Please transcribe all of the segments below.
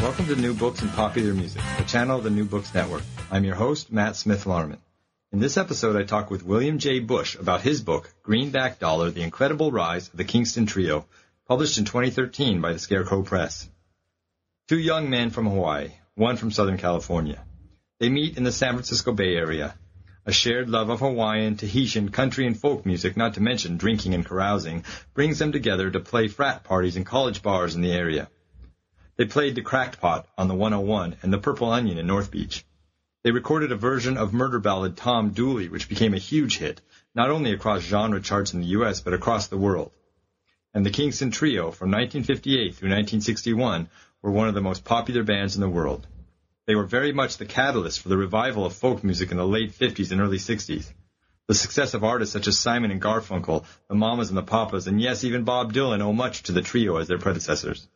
Welcome to New Books and Popular Music, a channel of the New Books Network. I'm your host, Matt Smith Larman. In this episode, I talk with William J. Bush about his book, Greenback Dollar, The Incredible Rise of the Kingston Trio, published in 2013 by the Scarecrow Press. Two young men from Hawaii, one from Southern California. They meet in the San Francisco Bay Area. A shared love of Hawaiian, Tahitian, country, and folk music, not to mention drinking and carousing, brings them together to play frat parties in college bars in the area. They played the Cracked Pot on the 101 and the Purple Onion in North Beach. They recorded a version of murder ballad Tom Dooley, which became a huge hit, not only across genre charts in the U.S., but across the world. And the Kingston Trio, from 1958 through 1961, were one of the most popular bands in the world. They were very much the catalyst for the revival of folk music in the late 50s and early 60s. The success of artists such as Simon and Garfunkel, the Mamas and the Papas, and yes, even Bob Dylan owe much to the trio as their predecessors.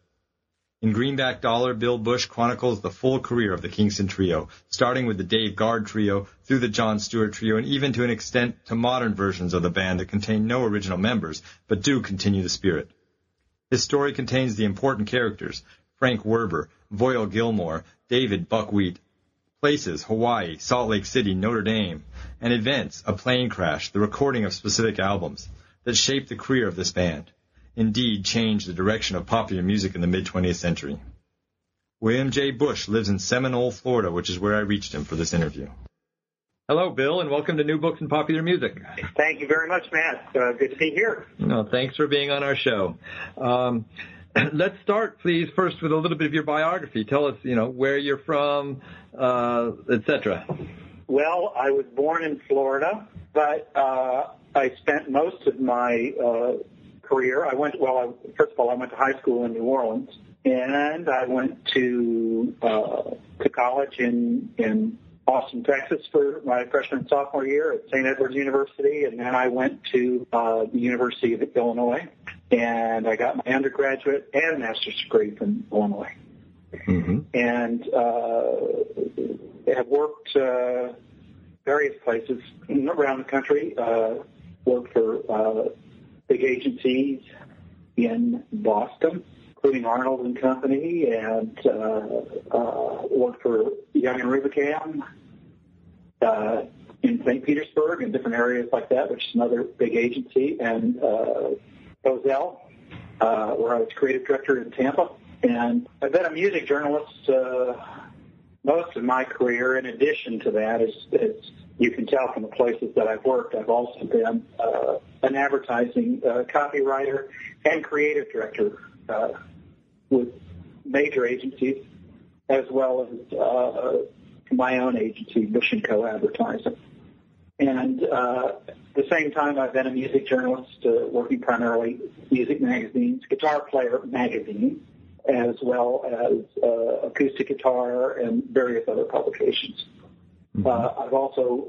In Greenback Dollar, Bill Bush chronicles the full career of the Kingston Trio, starting with the Dave Guard Trio, through the John Stewart Trio, and even to an extent to modern versions of the band that contain no original members, but do continue the spirit. His story contains the important characters, Frank Werber, Voyle Gilmore, David Buckwheat, places, Hawaii, Salt Lake City, Notre Dame, and events, a plane crash, the recording of specific albums, that shaped the career of this band indeed changed the direction of popular music in the mid-20th century. William J. Bush lives in Seminole, Florida, which is where I reached him for this interview. Hello, Bill, and welcome to New Books and Popular Music. Thank you very much, Matt. Uh, good to be here. No, thanks for being on our show. Um, let's start, please, first with a little bit of your biography. Tell us, you know, where you're from, uh, etc. Well, I was born in Florida, but uh, I spent most of my uh, career. I went well. I, first of all, I went to high school in New Orleans, and I went to uh, to college in in Austin, Texas, for my freshman and sophomore year at St. Edward's University, and then I went to uh, the University of Illinois, and I got my undergraduate and master's degree from Illinois, mm-hmm. and uh, have worked uh, various places around the country. Uh, worked for uh, big agencies in Boston, including Arnold and Company, and uh, uh, worked for Young and Rubicam uh, in St. Petersburg and different areas like that, which is another big agency, and uh, Ozell, uh, where I was creative director in Tampa. And I've been a music journalist uh, most of my career. In addition to that, as, as you can tell from the places that I've worked, I've also been uh, an advertising uh, copywriter and creative director uh, with major agencies, as well as uh, my own agency, Bush & Co. Advertising. And uh, at the same time, I've been a music journalist, uh, working primarily music magazines, Guitar Player magazine, as well as uh, acoustic guitar and various other publications. Mm-hmm. Uh, I've also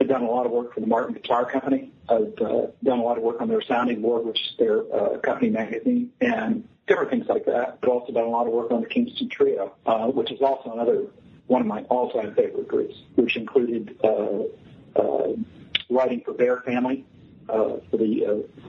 uh, done a lot of work for the Martin Guitar Company. I've uh, done a lot of work on their sounding board, which is their uh, company magazine, and different things like that. I've also done a lot of work on the Kingston Trio, uh, which is also another one of my all-time favorite groups, which included uh, uh, writing for Bear Family uh, for the uh,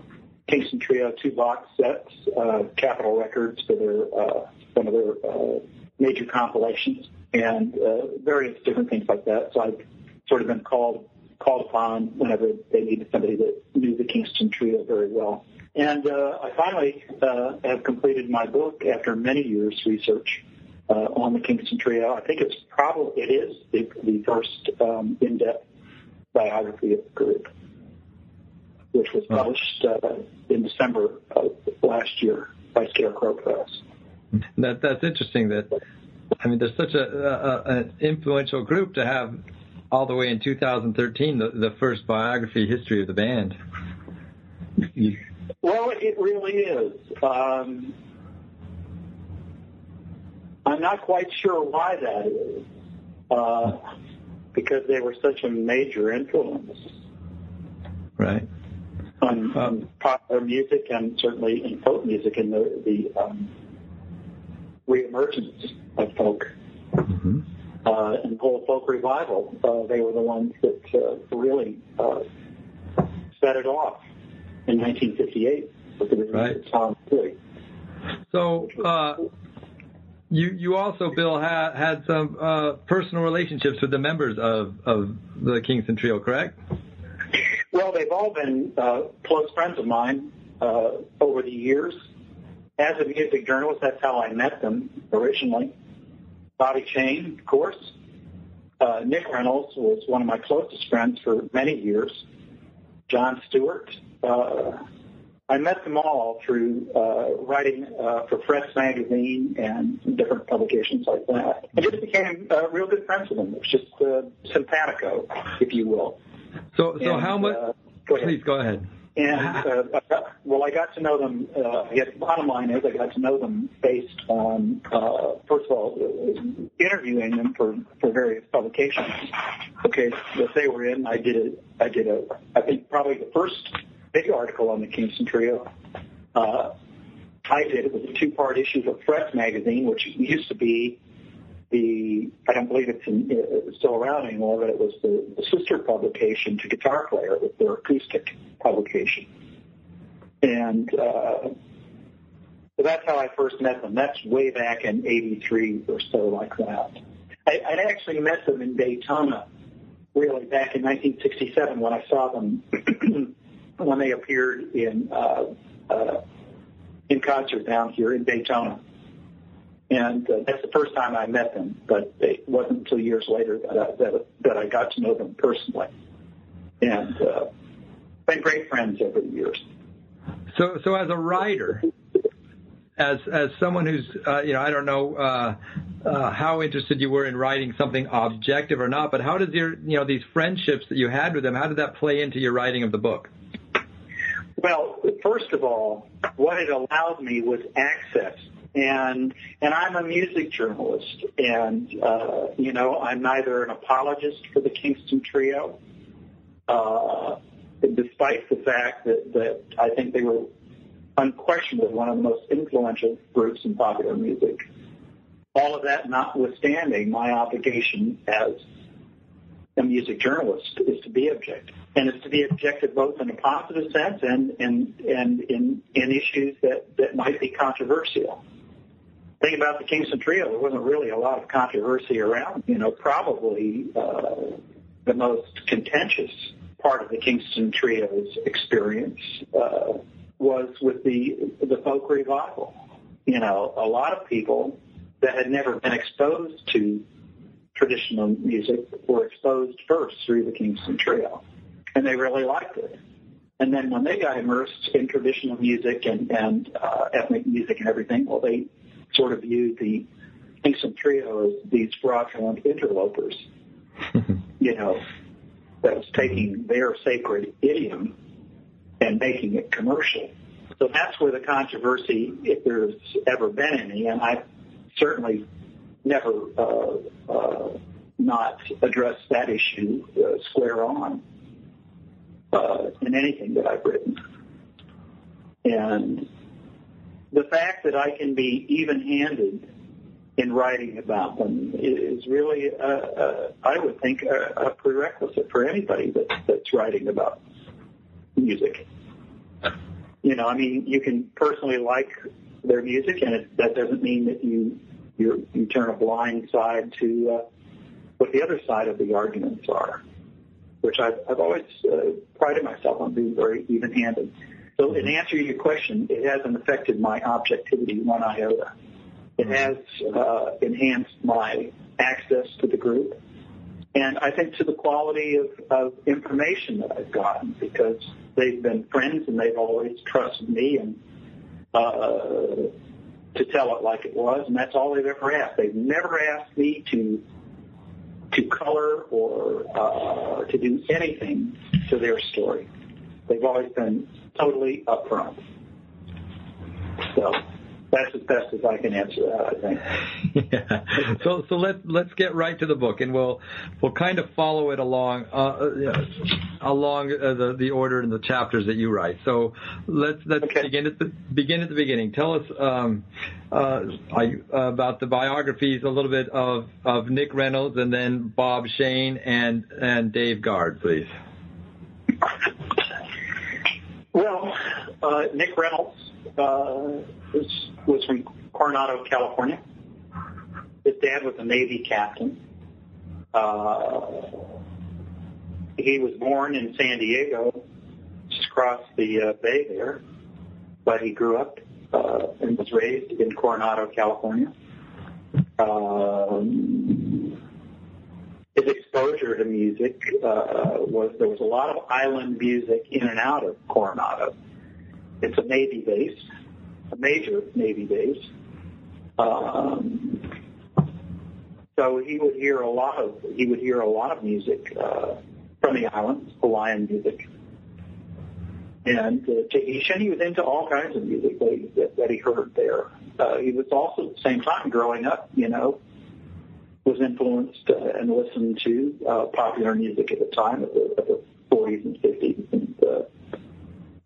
Kingston Trio two box sets, uh, Capitol Records for their uh, one of their uh, major compilations, and uh, various different things like that. So I've sort of been called called upon whenever they needed somebody that knew the Kingston Trio very well. And uh, I finally uh, have completed my book after many years research uh, on the Kingston Trio. I think it's probably it is the, the first um, in-depth biography of the group which was published uh, in December of last year by Scarecrow Press. That that's interesting. That I mean, there's such a, a an influential group to have all the way in 2013 the, the first biography history of the band. Well, it really is. Um, I'm not quite sure why that is, uh, because they were such a major influence Right. on, on popular music and certainly in folk music and the, the um, reemergence of folk. hmm uh, and whole folk revival. Uh, they were the ones that uh, really uh, set it off in 1958 with the release Right. of Tom Petty. So, uh, you you also, Bill, had had some uh, personal relationships with the members of of the Kingston Trio, correct? Well, they've all been uh, close friends of mine uh, over the years. As a music journalist, that's how I met them originally. Bobby Shane, of course. Uh, Nick Reynolds was one of my closest friends for many years. John Stewart. Uh, I met them all through uh, writing uh, for Frets magazine and different publications like that. And just became uh, real good friends with them. It was just uh, simpatico, if you will. So, so And, how much? uh, go please go ahead. And uh, I got- well, I got to know them. Uh, I guess the bottom line is I got to know them based on uh, first of all interviewing them for for various publications. Okay, that they were in. I did a I did a I think probably the first big article on the Kingston Trio. Uh, I did it was a two part issue of Frets magazine, which used to be the I don't believe it's in, uh, still around anymore, but it was the, the sister publication to Guitar Player, it their acoustic publication, and uh, so that's how I first met them. That's way back in '83 or so, like that. I, I'd actually met them in Daytona, really back in 1967 when I saw them when they appeared in uh, uh, in concert down here in Daytona and uh, that's the first time I met them. But it wasn't until years later that I, that, that I got to know them personally, and uh, been great friends over the years. So, so as a writer, as as someone who's, uh, you know, I don't know uh, uh, how interested you were in writing something objective or not, but how does your, you know, these friendships that you had with them, how did that play into your writing of the book? Well, first of all, what it allowed me was access. And and I'm a music journalist, and uh, you know I'm neither an apologist for the Kingston Trio, uh, despite the fact that, that I think they were unquestionably one of the most influential groups in popular music. All of that notwithstanding, my obligation as a music journalist is to be objective, and it's to be objective both in a positive sense and and and in in issues that that might be controversial. Thing about the Kingston Trio, there wasn't really a lot of controversy around. You know, probably uh, the most contentious part of the Kingston Trio's experience uh, was with the the folk revival. You know, a lot of people that had never been exposed to traditional music were exposed first through the Kingston Trio, and they really liked it. And then when they got immersed in traditional music and, and uh, ethnic music and everything, well, they sort of viewed the Kingston Trio as these fraudulent interlopers, you know, that was taking their sacred idiom and making it commercial. So that's where the controversy, if there's ever been any, and I've certainly never uh, uh, not addressed that issue uh, square on uh, in anything that I've written. And the fact that I can be even-handed in writing about them is really, uh, uh, I would think, a, a prerequisite for anybody that, that's writing about music. You know, I mean, you can personally like their music, and it, that doesn't mean that you you you turn a blind side to uh, what the other side of the arguments are, which I've, I've always uh, prided myself on being very even-handed. So, in answer to your question, it hasn't affected my objectivity one iota. It has uh, enhanced my access to the group, and I think to the quality of, of information that I've gotten because they've been friends and they've always trusted me and uh, to tell it like it was, and that's all they've ever asked. They've never asked me to to color or uh, to do anything to their story. They've always been totally upfront. So that's as best as I can answer that. I think. yeah. So so let let's get right to the book, and we'll we'll kind of follow it along uh, uh, along uh, the the order and the chapters that you write. So let's let's okay. begin at the begin at the beginning. Tell us um, uh, about the biographies a little bit of of Nick Reynolds and then Bob Shane and and Dave Guard, please. Well, uh, Nick Reynolds uh, was, was from Coronado, California. His dad was a Navy captain. Uh, he was born in San Diego, just across the uh, bay there, but he grew up uh, and was raised in Coronado, California. Um, his exposure to music uh, was there was a lot of island music in and out of Coronado. It's a Navy base, a major Navy base. Um, so he would hear a lot of he would hear a lot of music uh, from the islands, Hawaiian music. And uh, Tahitian, he was into all kinds of music that that he heard there. Uh, he was also at the same time growing up, you know, was influenced and listened to uh, popular music at the time of the, of the 40s and 50s. And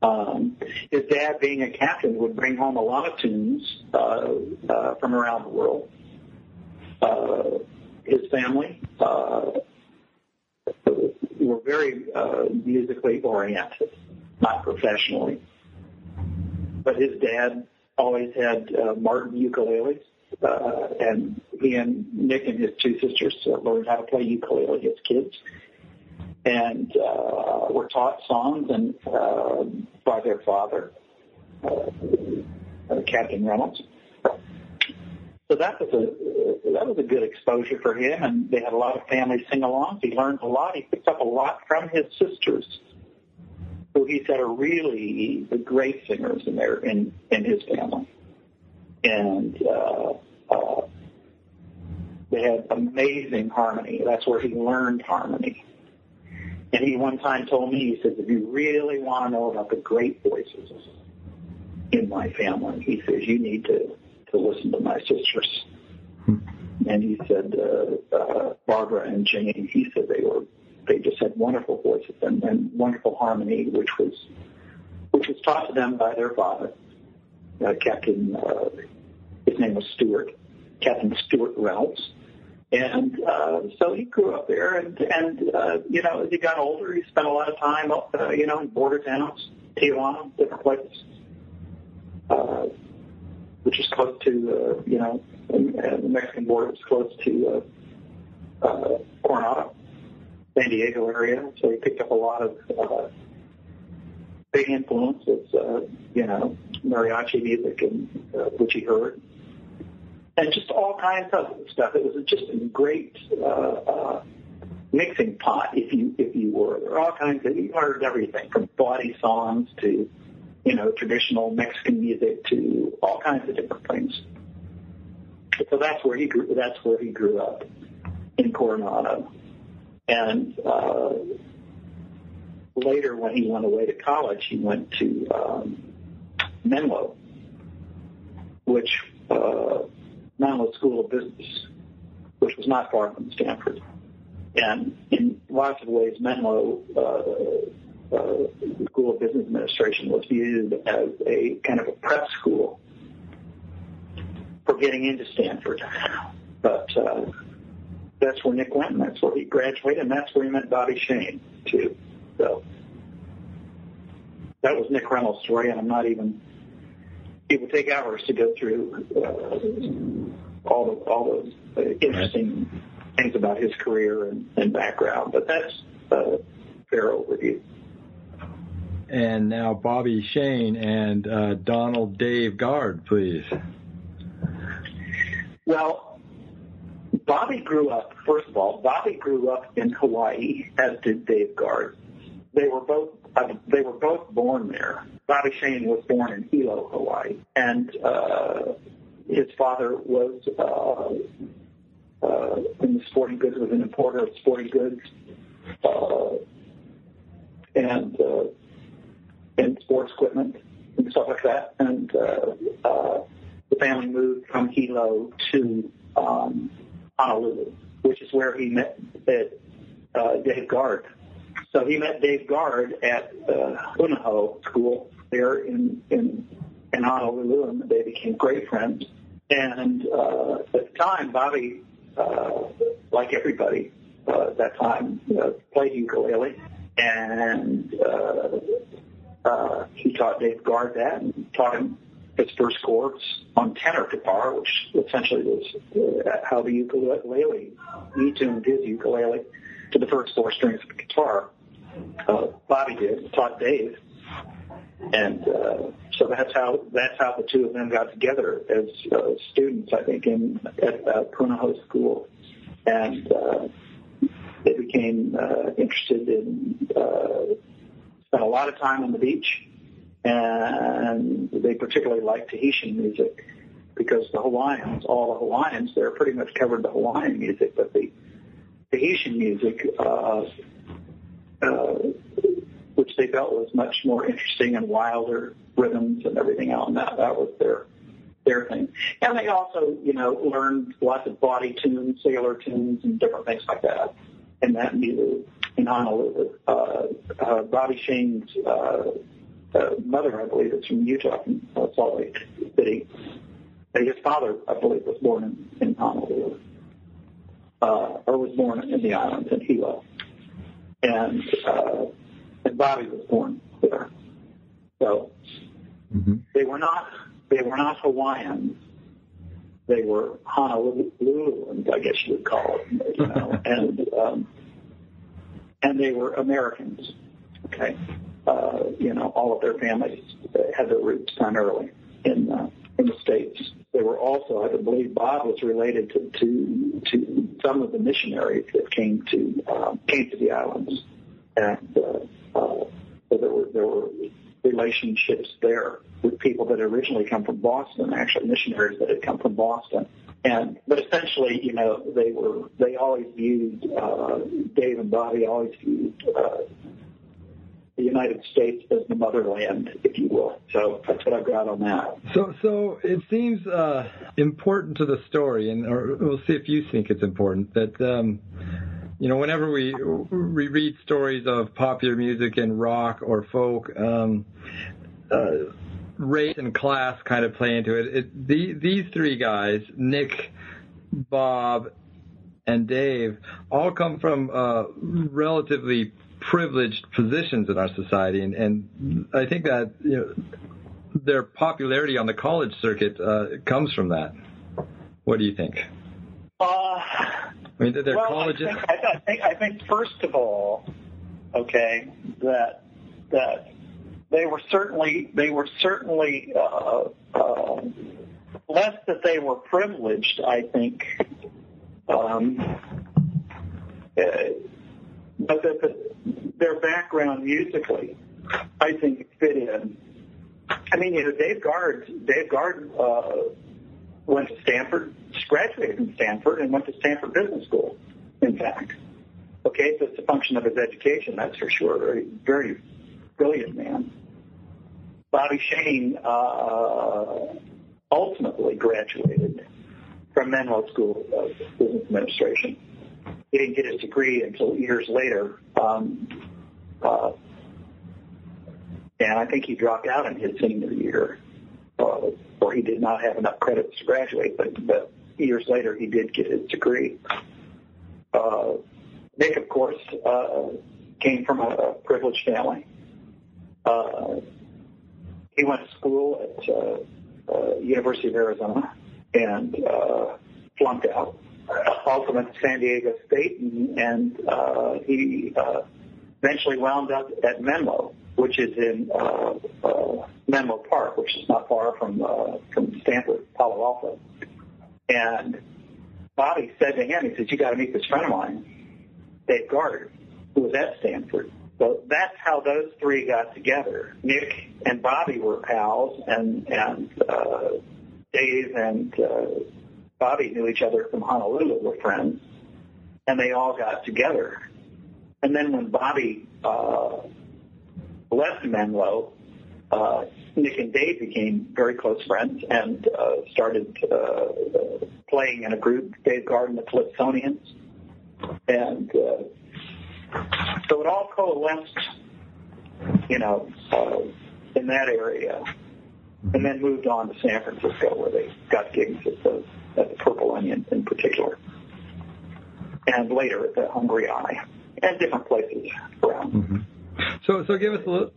uh, um, his dad, being a captain, would bring home a lot of tunes uh, uh, from around the world. Uh, his family uh, were very uh, musically oriented, not professionally. But his dad always had uh, Martin ukuleles uh, and he and Nick and his two sisters uh, learned how to play ukulele as kids, and uh, were taught songs and uh, by their father, uh, uh, Captain Reynolds. So that was a that was a good exposure for him, and they had a lot of family sing-alongs. He learned a lot. He picked up a lot from his sisters, who he said are really the great singers in their in in his family and uh, uh, they had amazing harmony. That's where he learned harmony. And he one time told me, he says, if you really want to know about the great voices in my family, he says, you need to, to listen to my sisters. And he said, uh, uh, Barbara and Jane, he said they were, they just had wonderful voices and, and wonderful harmony, which was, which was taught to them by their father uh, Captain, uh, his name was Stewart, Captain Stewart Reynolds. And uh, so he grew up there, and and uh, you know as he got older, he spent a lot of time, uh, you know, in border towns, Tijuana, different places, uh, which is close to, uh, you know, the Mexican border is close to uh, uh, Coronado, San Diego area. So he picked up a lot of uh, big influences, uh, you know, mariachi music and uh, which he heard, and just all kinds of stuff. It was just a great uh, uh, mixing pot, if you if you were. There were all kinds of you heard everything from body songs to you know traditional Mexican music to all kinds of different things. So that's where he grew. That's where he grew up in Coronado, and. Uh, later, when he went away to college, he went to um, Menlo, which uh, Menlo School of Business, which was not far from Stanford. And in lots of ways, Menlo uh, uh, School of Business Administration was viewed as a kind of a prep school for getting into Stanford. But uh, that's where Nick went, and that's where he graduated, and that's where he met Bobby Shane, too. So that was Nick Reynolds' story, and I'm not even. It would take hours to go through uh, all the all those uh, interesting things about his career and, and background, but that's a fair overview. And now Bobby Shane and uh, Donald Dave Guard, please. Well, Bobby grew up, first of all, Bobby grew up in Hawaii, as did Dave Guard. They were both uh, they were both born there. Bobby Shane was born in Hilo, Hawaii, and uh, his father was uh, uh, in the sporting goods, was an importer of sporting goods, uh, and uh, and sports equipment and stuff like that. And uh, uh, the family moved from Hilo to um, Honolulu, which is where he met uh, Dave Guard. So he met Dave Guard at uh, Punahou School there in, in, in Honolulu, and they became great friends. And uh, at the time, Bobby, uh, like everybody uh, at that time, uh, played ukulele, and uh, uh, he taught Dave Guard that and taught him his first chords on tenor guitar, which essentially was uh, how the ukulele, he tuned his ukulele to the first four strings of the guitar. Uh, Bobby did, taught Dave. And uh, so that's how that's how the two of them got together as uh, students, I think, in at uh, Punahou School, and uh, they became uh, interested in uh, spent a lot of time on the beach, and they particularly liked Tahitian music because the Hawaiians, all the Hawaiians there, pretty much covered the Hawaiian music, but the Tahitian music, uh, uh, which they felt was much more interesting and wilder rhythms and everything else, and that that was their their thing. And they also, you know, learned lots of body tunes, sailor tunes, and different things like that. And that music in Honolulu. Uh, uh, Bobby Shane's uh, uh, mother, I believe, is from Utah, from uh, Salt Lake City. And his father, I believe, was born in, in Honolulu, uh, or was born in the islands in Hilo, and uh, and Bobby was born there. So mm-hmm. they were not they were not Hawaiians. They were Honolulu, I guess you would call it, you know, and um, and they were Americans. Okay, uh, you know, all of their families had their roots primarily in uh, in the states. They were also, I believe, Bob was related to to, to some of the missionaries that came to uh, came to the islands, and uh, uh, so there were there were relationships there with people that originally come from Boston, actually missionaries that had come from Boston and but essentially, you know, they were they always viewed uh, Dave and Bobby always viewed uh, the United States as the motherland, if you will. So that's what I've got on that. So so it seems uh, important to the story, and or we'll see if you think it's important that. Um, you know, whenever we we read stories of popular music and rock or folk, um, uh, race and class kind of play into it. it the, these three guys, Nick, Bob, and Dave, all come from uh, relatively privileged positions in our society, and, and I think that you know their popularity on the college circuit uh, comes from that. What do you think? Uh, I mean, their well, colleges. I think, I, think, I think first of all, okay, that that they were certainly they were certainly uh, uh, less that they were privileged. I think, um, uh, but that the, their background musically, I think, fit in. I mean, you know, Dave Guard, Dave Guard uh, went to Stanford, graduated from Stanford, and went to Stanford Business School. In fact, okay, so it's a function of his education, that's for sure. Very, very brilliant man. Bobby Shane uh, ultimately graduated from Menlo School of Business Administration. He didn't get his degree until years later. Um, uh, and I think he dropped out in his senior year, uh, or he did not have enough credits to graduate, but, but years later he did get his degree. Uh, Nick, of course, uh, came from a, a privileged family. Uh, he went to school at uh, uh, University of Arizona and uh, flunked out. Also went to San Diego State, and, and uh, he uh, eventually wound up at Menlo, which is in uh, uh, Menlo Park, which is not far from uh, from Stanford, Palo Alto. And Bobby said to him, he said, "You got to meet this friend of mine, Dave Guard, who was at Stanford." So that's how those three got together. Nick and Bobby were pals, and and uh, Dave and uh, Bobby knew each other from Honolulu, were friends, and they all got together. And then when Bobby uh, left Menlo uh, Nick and Dave became very close friends and uh, started uh, playing in a group, Dave Guard and the Calypsonians. And uh, so it all coalesced, you know, uh, in that area. And then moved on to San Francisco where they got gigs at the, at the Purple Onion in particular. And later at the Hungry i and different places around. Mm-hmm. So, so give us a little,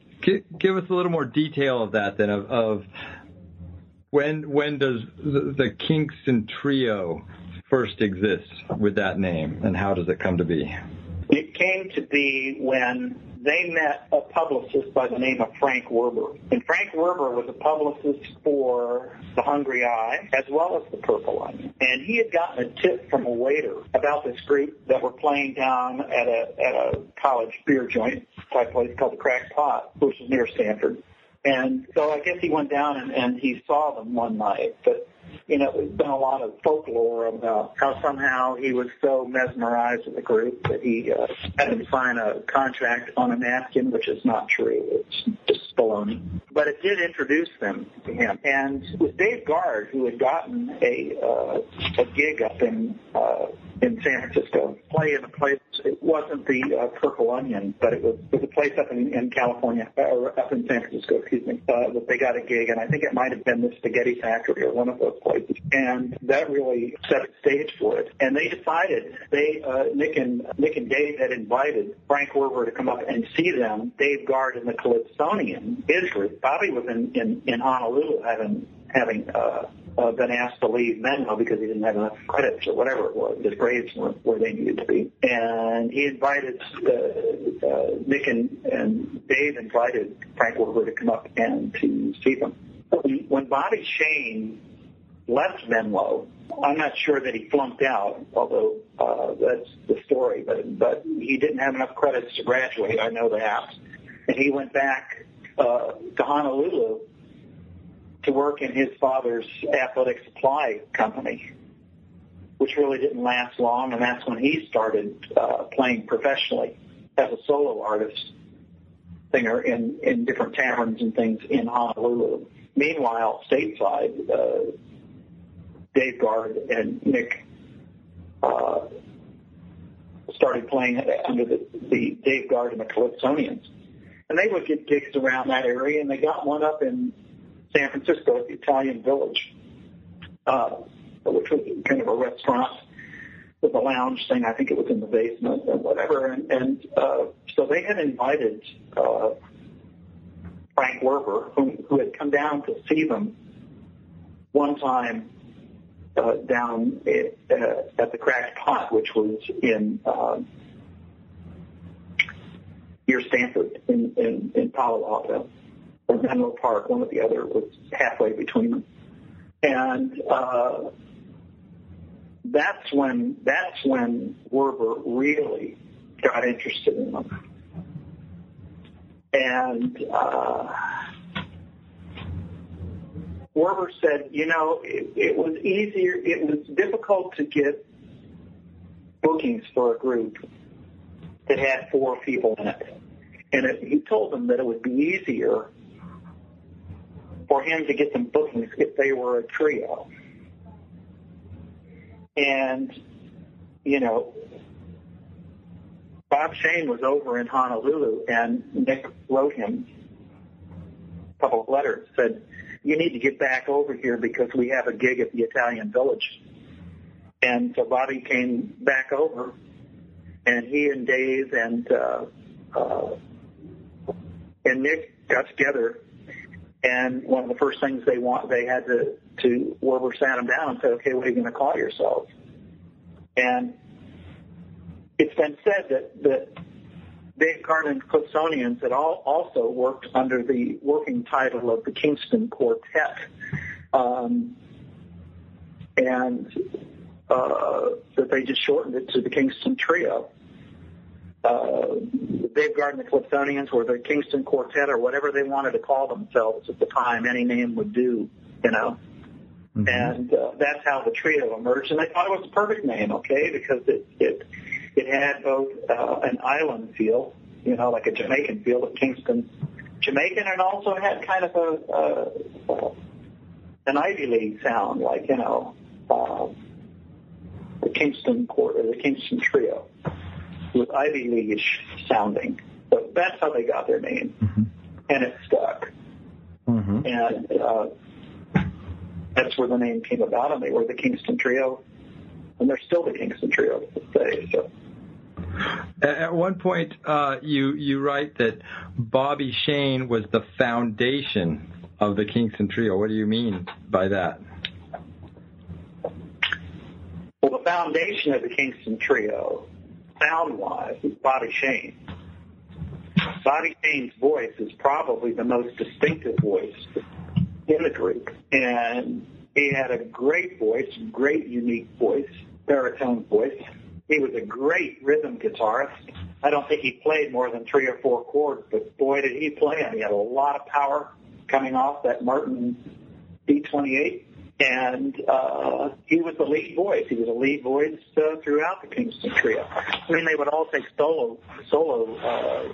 give us a little more detail of that then of, of when when does the, the Kingston Trio first exist with that name and how does it come to be? It came to be when they met a publicist by the name of Frank Werber. And Frank Werber was a publicist for The Hungry i as well as The Purple Onion. And he had gotten a tip from a waiter about this group that were playing down at a, at a college beer joint type place called the Cracked Pot, which is near Stanford. And so I guess he went down and, and he saw them one night. But you know, there's been a lot of folklore about how somehow he was so mesmerized with the group that he uh, had them sign a contract on a napkin, which is not true. It's just baloney. But it did introduce them to him. And with Dave Guard who had gotten a uh, a gig up in uh, in San Francisco, play in a place. It wasn't the uh, Purple Onion, but it was, it was a place up in, in California, uh, or up in San Francisco, excuse me. Uh, that they got a gig, and I think it might have been the Spaghetti Factory or one of those places. And that really set the stage for it. And they decided they uh, Nick and Nick and Dave had invited Frank Werber to come up and see them. Dave Guard and the Calypsonian, group. Bobby was in in, in Honolulu having having uh, uh, been asked to leave Menlo because he didn't have enough credits or whatever it was. His grades weren't where they needed to be. And he invited uh, uh, Nick and, and Dave invited Frank Werber to come up and to see them. When Bobby Shane left Menlo, I'm not sure that he flunked out, although uh, that's the story. But but he didn't have enough credits to graduate. I know that, and he went back uh, to Honolulu to work in his father's athletic supply company, which really didn't last long, and that's when he started uh, playing professionally as a solo artist singer in, in different taverns and things in Honolulu. Meanwhile, stateside, uh, Dave Guard and Nick uh, started playing under the, the Dave Guard and the Calypsonians. And they would get gigs around that area, and they got one up in San Francisco at the Italian Village, uh, which was kind of a restaurant with a lounge thing. I think it was in the basement and whatever. And, and uh, so they had invited uh, Frank Werber, who, who had come down to see them one time uh, down at, uh, at the Cracked Pot, which was in uh, near Stanford in, in, in Palo Alto or Menlo Park, one or the other was halfway between them. And uh, that's when that's when Werber really got interested in them. And uh, Werber said, you know, it, it was easier, it was difficult to get bookings for a group that had four people in it. And it, he told them that it would be easier for him to get some bookings if they were a trio. And, you know, Bob Shane was over in Honolulu and Nick wrote him a couple of letters, said, you need to get back over here because we have a gig at the Italian Village. And so Bobby came back over and he and Dave and, uh, uh, and Nick got together and one of the first things they want, they had to, to Werber sat them down and said, okay, what are you going to call yourselves? And it's been said that, that Dave Guard and Calypsonians had all, also worked under the working title of the Kingston Quartet. Um, and uh, that they just shortened it to the Kingston Trio uh, Dave Guard and the Calypsonians or the Kingston Quartet or whatever they wanted to call themselves at the time. Any name would do, you know. Mm-hmm. And uh, that's how the trio emerged. And they thought it was a perfect name, okay, because it it it had both uh, an island feel, you know, like a Jamaican feel, but Kingston Jamaican and also had kind of a, a an Ivy League sound, like you know, uh, the Kingston or the Kingston Trio, with Ivy League-ish sounding. So that's how they got their name, mm-hmm. and it stuck. Mm-hmm. And uh, that's where the name came about, and they were the Kingston Trio, and they're still the Kingston Trio to this day. So. At one point, uh, you you write that Bobby Shane was the foundation of the Kingston Trio. What do you mean by that? Well, the foundation of the Kingston Trio, sound-wise, is Bobby Shane. Bobby Shane's voice is probably the most distinctive voice in the group, and he had a great voice, great unique voice, baritone voice. He was a great rhythm guitarist. I don't think he played more than three or four chords, but boy, did he play them. He had a lot of power coming off that Martin D28, and uh, he was the lead voice. He was a lead voice uh, throughout the Kingston Trio. I mean, they would all take solo solo uh,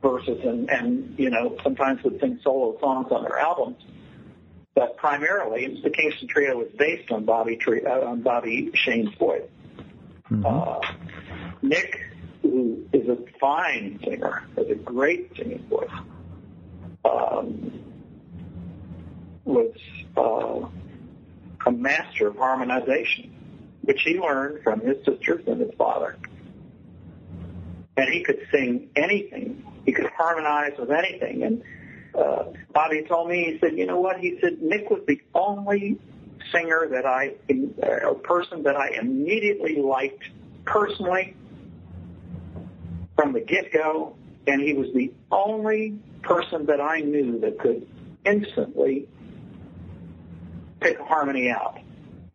verses, and and you know sometimes would sing solo songs on their albums. But primarily, the Kingston Trio was based on Bobby Tree, uh, on Bobby Shane's voice. Mm-hmm. Uh, Nick, who is a fine singer, has a great singing voice, um, was uh, a master of harmonization, which he learned from his sisters and his father. And he could sing anything. He could harmonize with anything. And uh, Bobby told me, he said, you know what? He said, Nick was the only singer that I, a person that I immediately liked personally from the get-go, and he was the only person that I knew that could instantly pick a harmony out.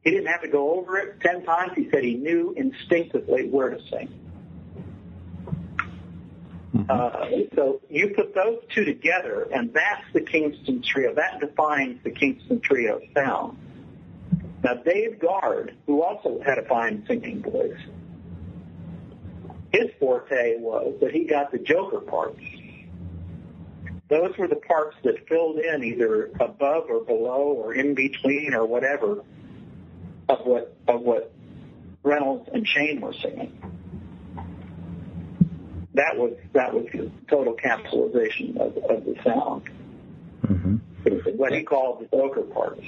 He didn't have to go over it ten times. He said he knew instinctively where to sing. Mm-hmm. Uh, so you put those two together, and that's the Kingston Trio. That defines the Kingston Trio sound. Now, Dave Guard, who also had a fine singing voice, his forte was that he got the joker parts. Those were the parts that filled in either above or below or in between or whatever of what of what Reynolds and Shane were singing that was that was the total capitalization of, of the sound. Mm-hmm. What he called the Joker parts.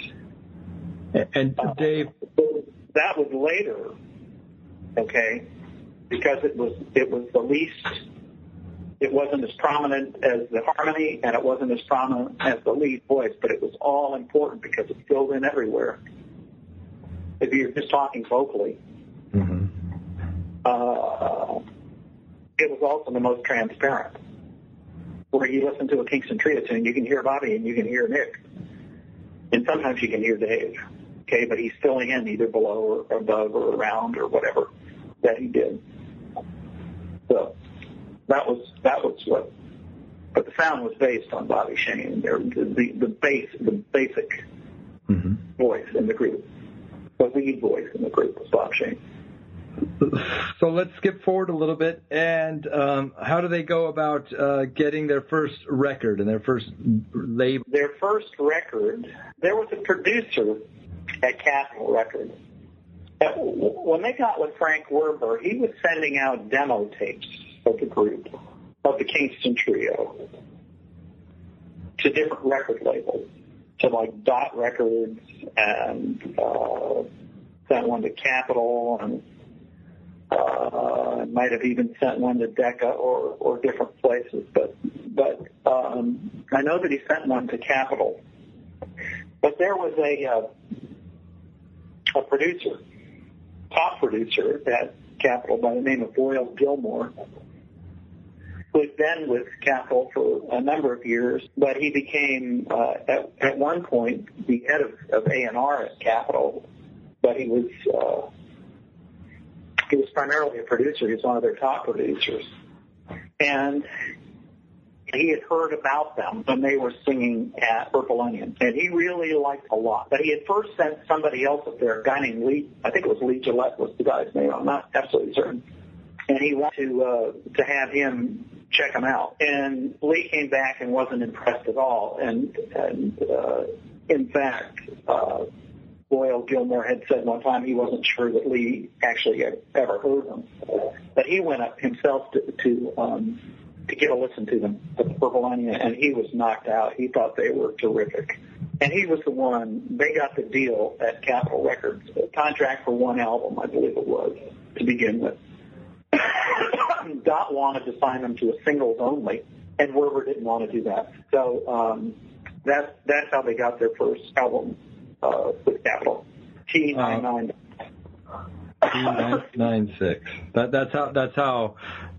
And uh, Dave, that was later, okay, because it was it was the least. It wasn't as prominent as the harmony, and it wasn't as prominent as the lead voice, but it was all important because it filled in everywhere. If you're just talking vocally, mm-hmm. uh, it was also the most transparent. Where you listen to a Kingston Trio tune, you can hear Bobby and you can hear Nick, and sometimes you can hear Dave. Okay, but he's filling in either below or above or around or whatever that he did. So that was that was what. But the sound was based on Bobby Shane. The the, the base the basic mm-hmm. voice in the group, the lead voice in the group was Bob Shane so let's skip forward a little bit. And um, how do they go about uh, getting their first record and their first label? Their first record, there was a producer at Capitol Records. When they got with Frank Werber, he was sending out demo tapes of the group, of the Kingston Trio, to different record labels, to like Dot Records and uh, sent one to Capitol and uh, might have even sent one to Decca or, or different places, but but um, I know that he sent one to Capitol. But there was a uh, a producer, top producer at Capitol by the name of Voyle Gilmore, had been with Capitol for a number of years, but he became uh, at, at one point the head of, of A&R at Capitol, but he was uh, he was primarily a producer. He was one of their top producers. And he had heard about them when they were singing at Purple Onion, and he really liked a lot. But he had first sent somebody else up there, a guy named Lee. I think it was Lee Gillette was the guy's name. I'm not absolutely certain. And he wanted to uh, to have him check them out. And Lee came back and wasn't impressed at all. And, and uh, in fact, uh, Voyle Gilmore had said one time he wasn't sure that Lee actually had ever heard them, but he went up himself to to, um, to get a listen to them, the Purple Onion, and he was knocked out. He thought they were terrific, and he was the one. They got the deal at Capitol Records, a contract for one album, I believe it was, to begin with. Dot wanted to sign them to a singles only, and Werber didn't want to do that. So um, that's that's how they got their first album uh, with Capitol. T nine nine. Nine six. That that's how that's how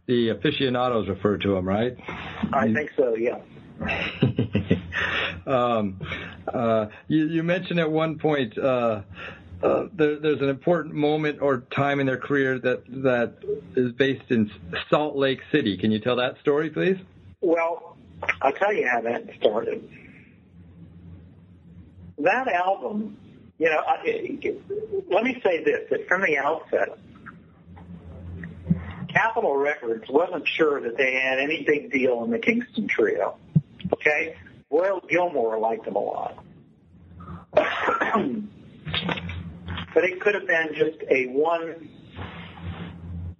the aficionados refer to him, right? I think so. Yeah. um, uh, you, you mentioned at one point uh, uh, there, there's an important moment or time in their career that that is based in Salt Lake City. Can you tell that story, please? Well, I'll tell you how that started. That album, you know, I, let me say this: that from the outset, Capitol Records wasn't sure that they had any big deal in the Kingston Trio. Okay, Voyle Gilmore liked them a lot. but it could have been just a one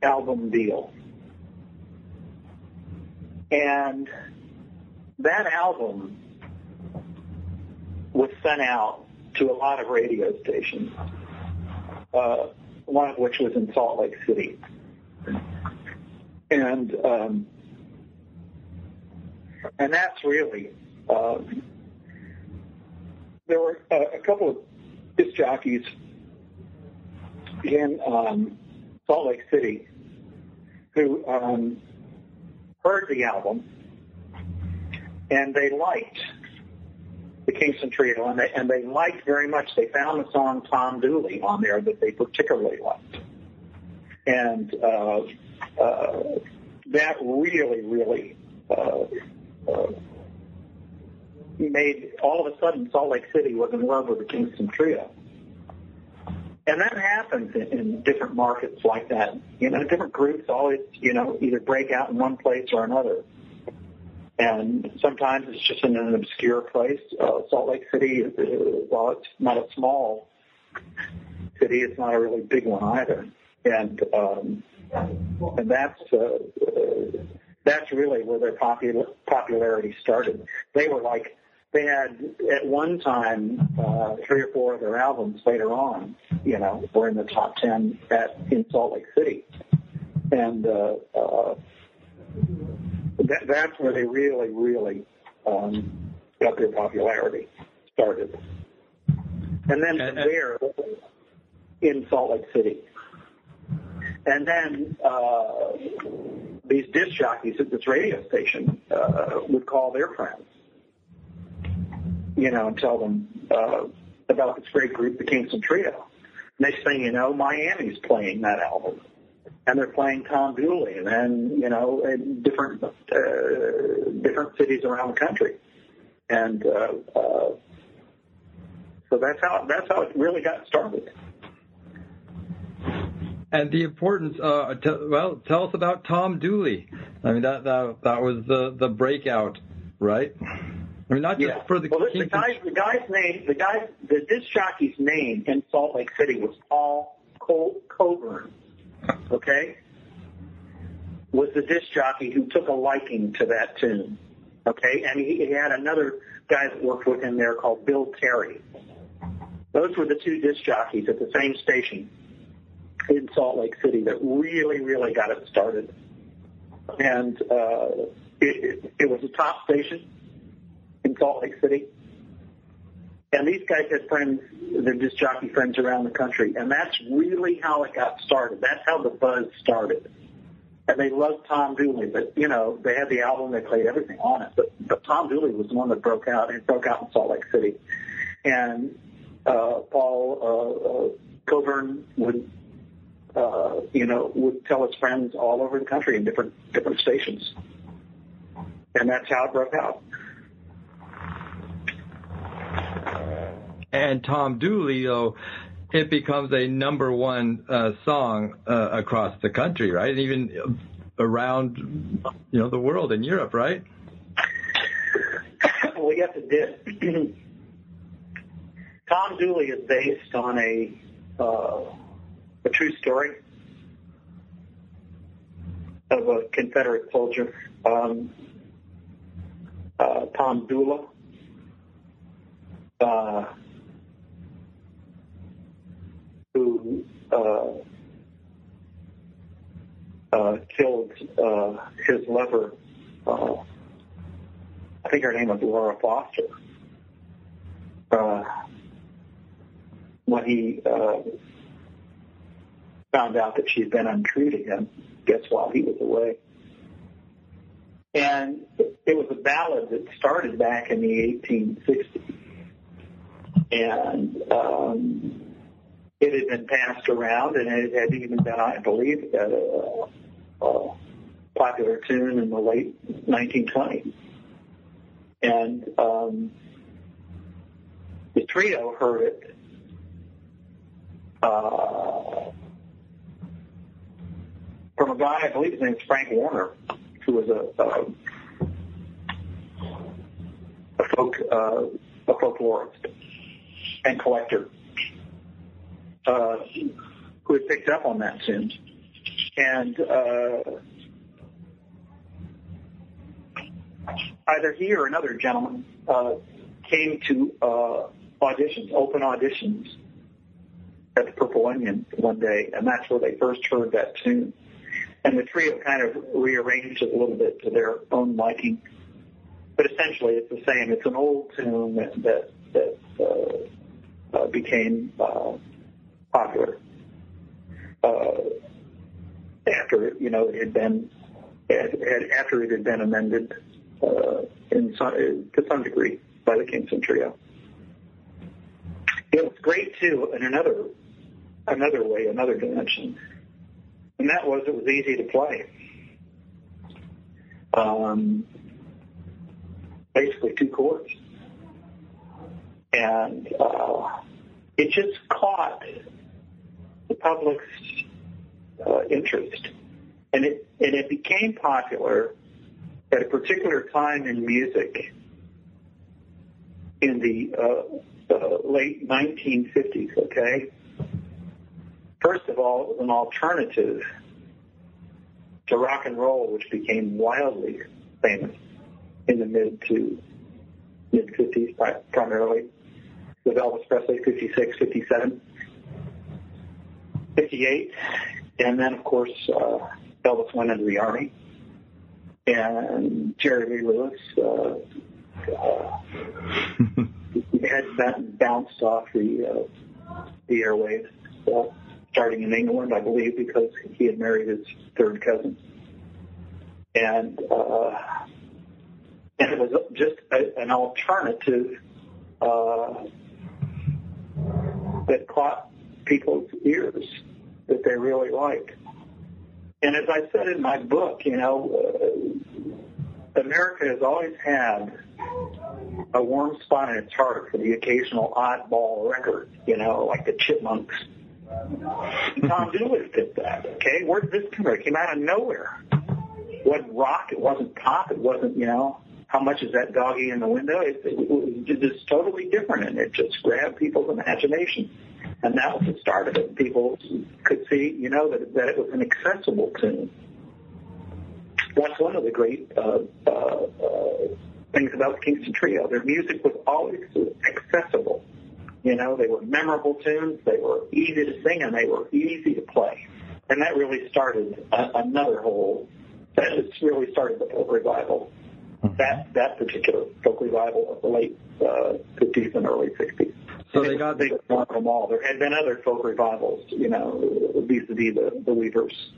album deal. And that album was sent out to a lot of radio stations, uh, one of which was in Salt Lake City. And um, and that's really um, there were a, a couple of disc jockeys in um, Salt Lake City who um, heard the album and they liked the Kingston Trio and they, and they liked very much. They found the song Tom Dooley on there that they particularly liked. And uh, uh, that really, really uh, uh, made all of a sudden Salt Lake City was in love with the Kingston Trio. And that happens in, in different markets like that. You know, different groups always, you know, either break out in one place or another. And sometimes it's just in an obscure place. Uh, Salt Lake City, uh, while it's not a small city, it's not a really big one either. And um, and that's uh, uh, that's really where their popular, popularity started. They were like they had at one time uh, three or four of their albums later on, you know, were in the top ten at in Salt Lake City, and uh, uh, that, that's where they really, really um, got their popularity started. And then from there, in Salt Lake City, and then uh, these disc jockeys at this radio station uh, would call their friends you know, and tell them uh, about this great group, the Kingston Trio. Next thing you know, Miami's playing that album, and they're playing Tom Dooley, and then you know, in different uh, different cities around the country, and uh, uh, so that's how that's how it really got started. And the importance, uh, t- well, tell us about Tom Dooley. I mean, that that that was the the breakout, right? I mean, not just yeah. for the well, the, the guy's the guy's name, the guy, the disc jockey's name in Salt Lake City was Paul Col- Colburn. Okay, was the disc jockey who took a liking to that tune. Okay, and he, he had another guy that worked with him there called Bill Terry. Those were the two disc jockeys at the same station in Salt Lake City that really, really got it started. And uh, it, it, it was a top station in Salt Lake City. And these guys had friends, they're just jockey friends around the country. And that's really how it got started. That's how the buzz started. And they loved Tom Dooley, but you know, they had the album, they played everything on it. But but Tom Dooley was the one that broke out and broke out in Salt Lake City. And uh Paul uh, uh Colburn would uh, you know, would tell his friends all over the country in different different stations. And that's how it broke out. And Tom Dooley, though, it becomes a number one uh, song uh, across the country, right? And even around, you know, the world in Europe, right? well, yes, it did. Tom Dooley is based on a uh, a true story of a Confederate soldier, um, uh, Tom Dula. Who uh, uh, killed uh, his lover. I think her name was Laura Foster. When he found out that she had been untrue to him, guess while he was away. And it was a ballad that started back in the 1860s. And um, it had been passed around, and it had even been, I believe, a, a popular tune in the late 1920s. And um, the trio heard it uh, from a guy, I believe his name is Frank Warner, who was a, a, a folk uh, a folklorist and collector uh, who had picked up on that tune. And uh, either he or another gentleman uh, came to uh, auditions, open auditions at the Purple Onion one day, and that's where they first heard that tune. And the trio kind of rearranged it a little bit to their own liking. But essentially, it's the same. It's an old tune that that, that uh, uh, became uh, popular uh, after you know it had been after it had been amended uh, in some, to some degree by the Kingston Trio. It was great too in another another way, another dimension, and that was it was easy to play. Um, basically two chords, and uh, it just caught the public's uh, interest. And it, and it became popular at a particular time in music in the uh, uh, late 1950s, okay? First of all, an alternative to rock and roll, which became wildly famous in the mid to mid 50s primarily with Elvis Presley, 56, 57. 58, and then of course uh, Elvis went into the army, and Jerry Lee Lewis uh, uh, had that bounced off the uh, the airwaves, uh, starting in England, I believe, because he had married his third cousin, and uh, and it was just a, an alternative uh, that caught people's ears that they really liked. And as I said in my book, you know, uh, America has always had a warm spot in its heart for the occasional oddball record, you know, like the Chipmunks. Tom Dooley did that, okay? Where did this come from? It came out of nowhere. It wasn't rock, it wasn't pop, it wasn't, you know, how much is that doggy in the window? It, it, it was just totally different, and it just grabbed people's imagination and that was the start of it. People could see, you know, that, that it was an accessible tune. That's one of the great uh, uh, uh, things about the Kingston Trio. Their music was always accessible. You know, they were memorable tunes, they were easy to sing, and they were easy to play. And that really started a, another whole, that really started the folk revival. Mm-hmm. That, that particular folk revival of the late uh, 50s and early 60s. So they got one of them all. There had been other folk revivals, you know, vis-a-vis the, the Weavers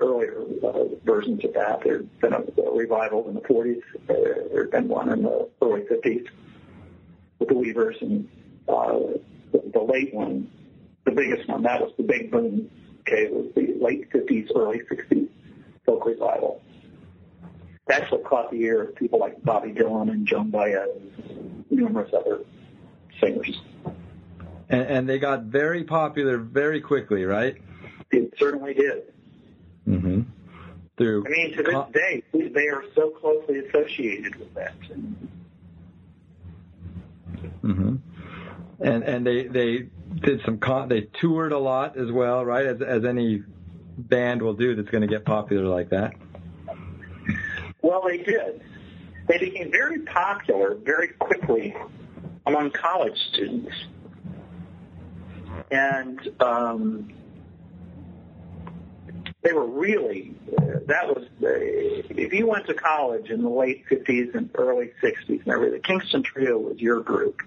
earlier uh, versions of that. There had been a, a revival in the 40s. Uh, there had been one in the early 50s with the Weavers, and uh, the, the late one, the biggest one, that was the big boom. Okay, it was the late 50s, early 60s folk revival. That's what caught the ear of people like Bobby Dylan and Joan Baez and numerous other singers. And, and they got very popular very quickly, right? It certainly did. Mm-hmm. through. I mean, to this con- day, they are so closely associated with that. hmm And and they they did some con- they toured a lot as well, right? As as any band will do that's going to get popular like that. Well, they did. They became very popular very quickly among college students. And um, they were really, uh, that was, the, if you went to college in the late 50s and early 60s and the Kingston Trio was your group.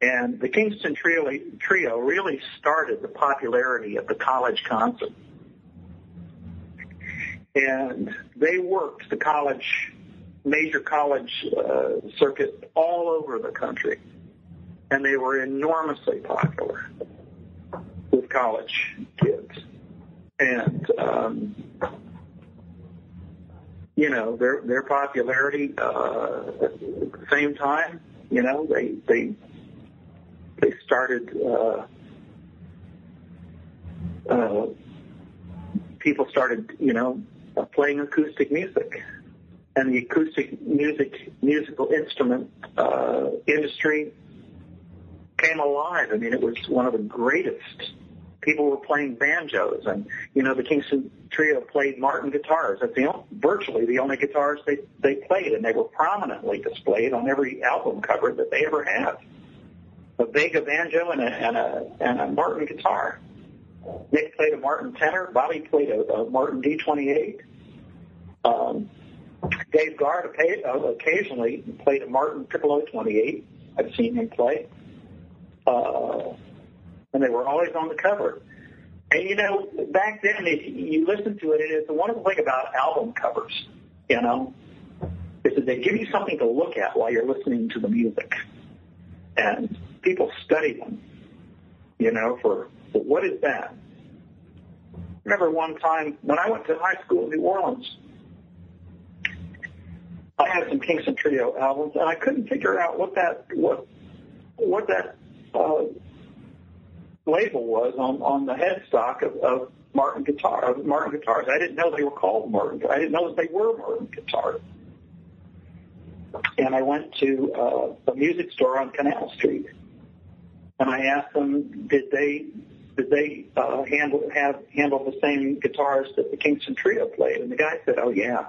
And the Kingston Trio, trio really started the popularity of the college concert. And they worked the college, major college uh, circuit all over the country. And they were enormously popular with college kids. And, um, you know, their, their popularity, uh, at the same time, you know, they, they, they started, uh, uh, people started, you know, playing acoustic music. And the acoustic music, musical instrument uh, industry came alive. I mean, it was one of the greatest. People were playing banjos, and you know, the Kingston Trio played Martin guitars. That's the only, virtually the only guitars they they played, and they were prominently displayed on every album cover that they ever had. A Vega banjo and a and a and a Martin guitar. Nick played a Martin tenor. Bobby played a, a Martin D28. Um, Dave Guard uh, occasionally played a Martin Piccolo 28. I've seen him play. Uh, and they were always on the cover. And you know, back then, if you listen to it, it's the wonderful thing about album covers, you know, is that they give you something to look at while you're listening to the music. And people study them, you know, for, for what is that? remember one time when I went to high school in New Orleans, I had some Kingston Trio albums, and I couldn't figure out what that what what that label was on on the headstock of, of Martin guitar of Martin guitars. I didn't know they were called Martin. I didn't know that they were Martin guitars. And I went to uh, a music store on Canal Street, and I asked them, did they did they uh, handle have handle the same guitars that the Kingston Trio played? And the guy said, "Oh yeah."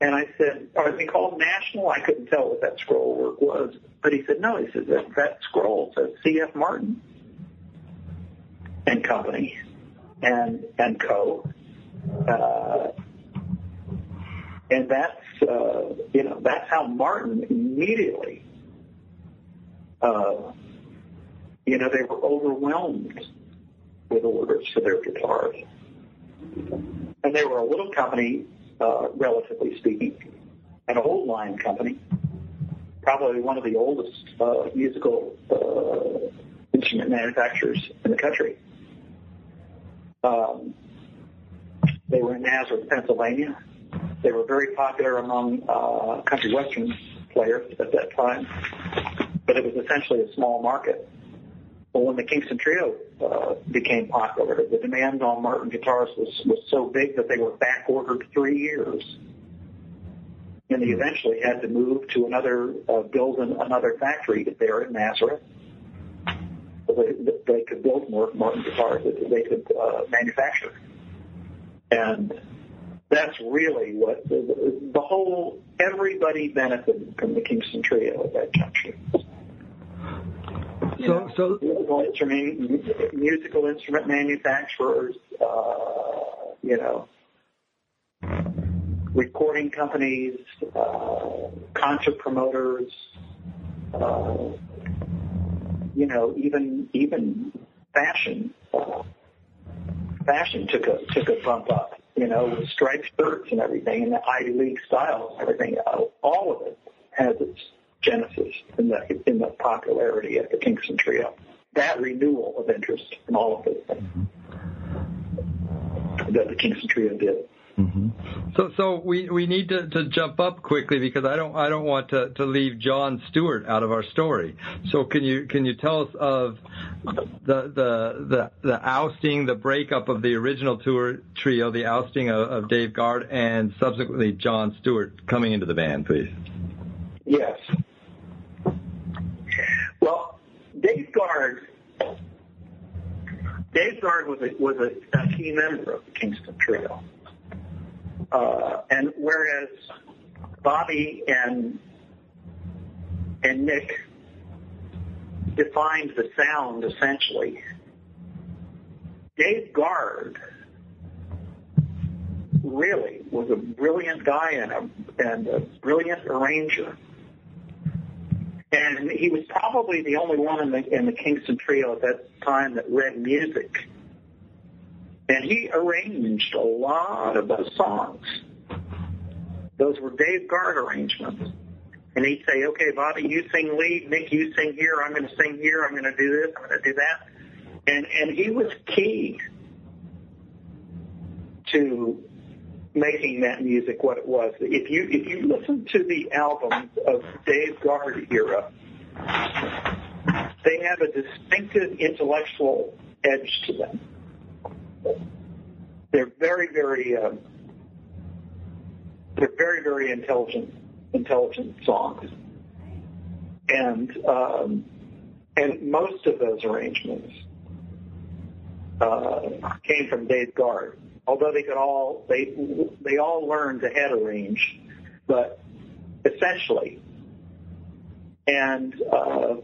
And I said, "Are they called National?" I couldn't tell what that scroll work was, but he said, "No." He said that that scroll says C.F. Martin and Company and and Co. Uh, and that's uh, you know that's how Martin immediately. Uh, you know, they were overwhelmed with orders for their guitars. And they were a little company, uh, relatively speaking, an old line company, probably one of the oldest uh, musical uh, instrument manufacturers in the country. Um, they were in Nazareth, Pennsylvania. They were very popular among uh, country western players at that time, but it was essentially a small market. Well, when the Kingston Trio uh, became popular, the demand on Martin guitars was, was so big that they were back ordered three years. And they eventually had to move to another, uh, build an, another factory there in Nazareth. So they, they could build more Martin guitars that they could uh, manufacture. And that's really what the, the whole, everybody benefited from the Kingston Trio at that juncture. You So, know, so musical instrument, musical instrument manufacturers, uh, you know, recording companies, uh, concert promoters, uh, you know, even even fashion. Uh, fashion took a took a bump up, you know, with striped shirts and everything, and the Ivy League styles and everything. Uh, all of it has its genesis in the in the popularity of the Kingston Trio. That renewal of interest in all of those things that the Kingston Trio did. hmm So, so we, we need to, to jump up quickly because I don't I don't want to, to leave John Stewart out of our story. So can you can you tell us of the the the, the ousting, the breakup of the original tour trio, the ousting of, of Dave Guard, and subsequently John Stewart coming into the band, please? Yes. Well, Dave Guard. Dave Guard was a, was a, a key member of the Kingston Trio. Uh, and whereas Bobby and and Nick defined the sound essentially, Dave Guard really was a brilliant guy and a and a brilliant arranger. And he was probably the only one in the in the Kingston trio at that time that read music and he arranged a lot of those songs. Those were Dave Guard arrangements. And he'd say, okay, Bobby, you sing lead. Nick, you sing here. I'm going to sing here. I'm going to do this. I'm going to do that. And, and he was key to making that music what it was. If you, if you listen to the albums of Dave Guard era, they have a distinctive intellectual edge to them. They're very, very, uh, they're very, very intelligent, intelligent songs, and um, and most of those arrangements uh, came from Dave Guard. Although they could all they they all learned to head arrange, but essentially, and uh,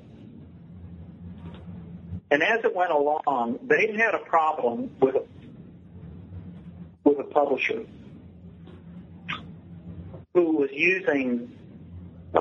and as it went along, they had a problem with a, with a publisher who was using uh,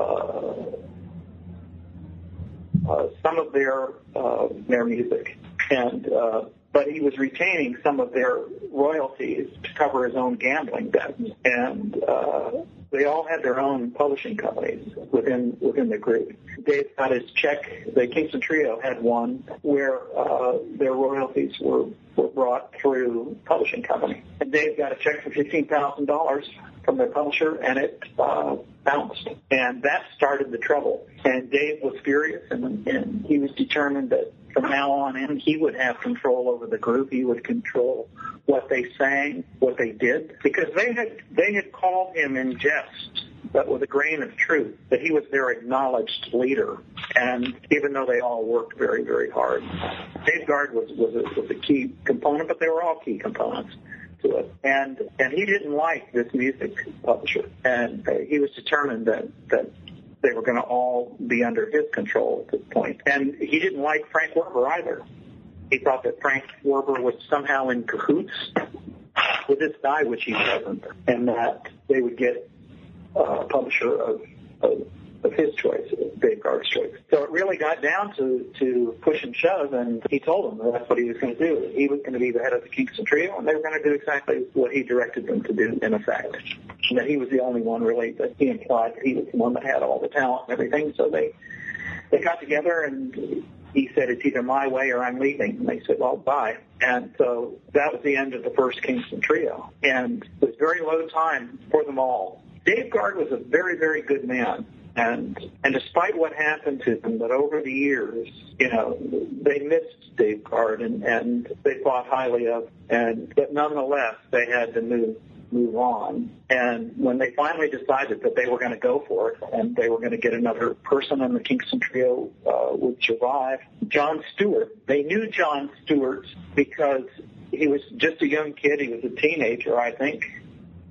uh, some of their uh, their music, and uh, but he was retaining some of their royalties to cover his own gambling debts, and uh, they all had their own publishing companies within within the group. Dave got his check. The Kingston Trio had one where uh, their royalties were were brought through publishing company, and Dave got a check for fifteen thousand dollars from their publisher, and it uh, bounced, and that started the trouble. And Dave was furious, and, and he was determined that from now on in, he would have control over the group. He would control what they sang, what they did, because they had they had called him in jest, but with a grain of truth, that he was their acknowledged leader. And even though they all worked very, very hard, Dave Guard was was a, was a key component, but they were all key components to it. And and he didn't like this music publisher, and uh, he was determined that that they were going to all be under his control at this point. And he didn't like Frank Werber either. He thought that Frank Werber was somehow in cahoots with this guy, which he wasn't, and that they would get a publisher of, of of his choice, Dave Guard's choice. So it really got down to, to push and shove, and he told them that that's what he was going to do. He was going to be the head of the Kingston Trio, and they were going to do exactly what he directed them to do, in effect. And that he was the only one, really, that he implied that he was the one that had all the talent and everything. So they they got together, and he said, it's either my way or I'm leaving. And they said, well, bye. And so that was the end of the first Kingston Trio. And it was very low time for them all. Dave Guard was a very, very good man. And and despite what happened to them, but over the years, you know, they missed Dave Guard and, they thought highly of and but nonetheless they had to move move on. And when they finally decided that they were going to go for it and they were going to get another person on the Kingston Trio uh, would survive, John Stewart, they knew John Stewart because he was just a young kid. He was a teenager, I think,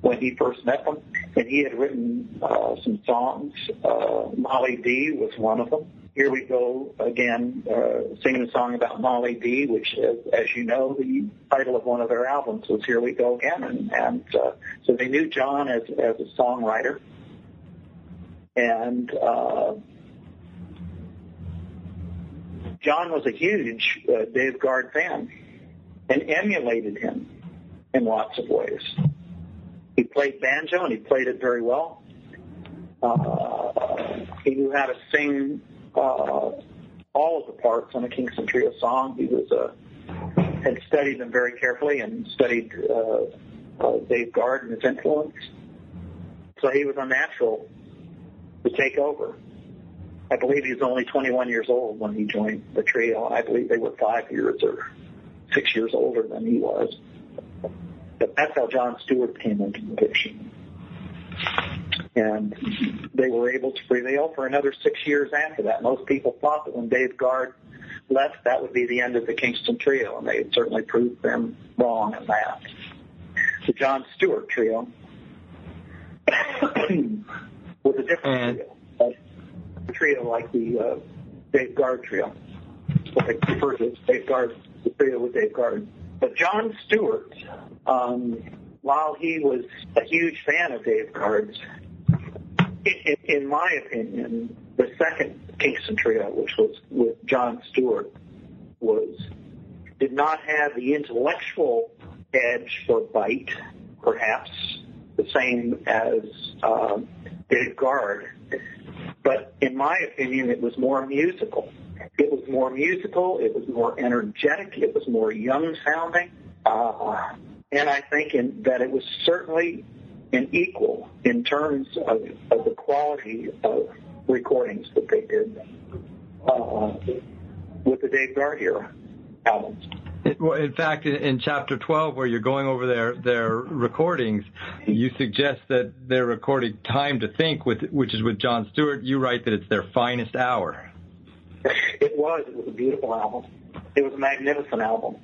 when he first met them and he had written uh, some songs. Uh, Molly Dee was one of them. Here we go again, uh, singing a song about Molly Dee, which, as, as you know, the title of one of their albums was "Here We Go Again," and, and uh, so they knew John as as a songwriter, and uh, John was a huge uh, Dave Guard fan and emulated him in lots of ways. He played banjo and he played it very well. Uh, he knew how to sing uh, all of the parts on a Kingston Trio song. He was uh, had studied them very carefully and studied uh, uh, Dave Guard and his influence. So he was unnatural to take over. I believe he was only 21 years old when he joined the trio. I believe they were five years or six years older than he was. But that's how John Stewart came into the picture. And they were able to prevail for another six years after that. Most people thought that when Dave Guard left, that would be the end of the Kingston Trio, and they had certainly proved them wrong in that. The John Stewart Trio was a different trio. A trio like the uh, Dave Guard Trio. What they refer to as Dave Guard, the trio with Dave Guard. But John Stewart, um, while he was a huge fan of Dave Guard's, in, in my opinion, the second Kingston Trio, which was with John Stewart, was did not have the intellectual edge or bite, perhaps the same as uh, Dave Guard, but in my opinion, it was more musical. It was more musical. It was more energetic. It was more young sounding. Uh, and I think in, that it was certainly an equal in terms of, of the quality of recordings that they did uh, with the Dave Guard era albums. Well, in fact, in chapter 12, where you're going over their, their recordings, you suggest that they're recording Time to Think, with, which is with John Stewart. You write that it's their finest hour. It was. It was a beautiful album. It was a magnificent album.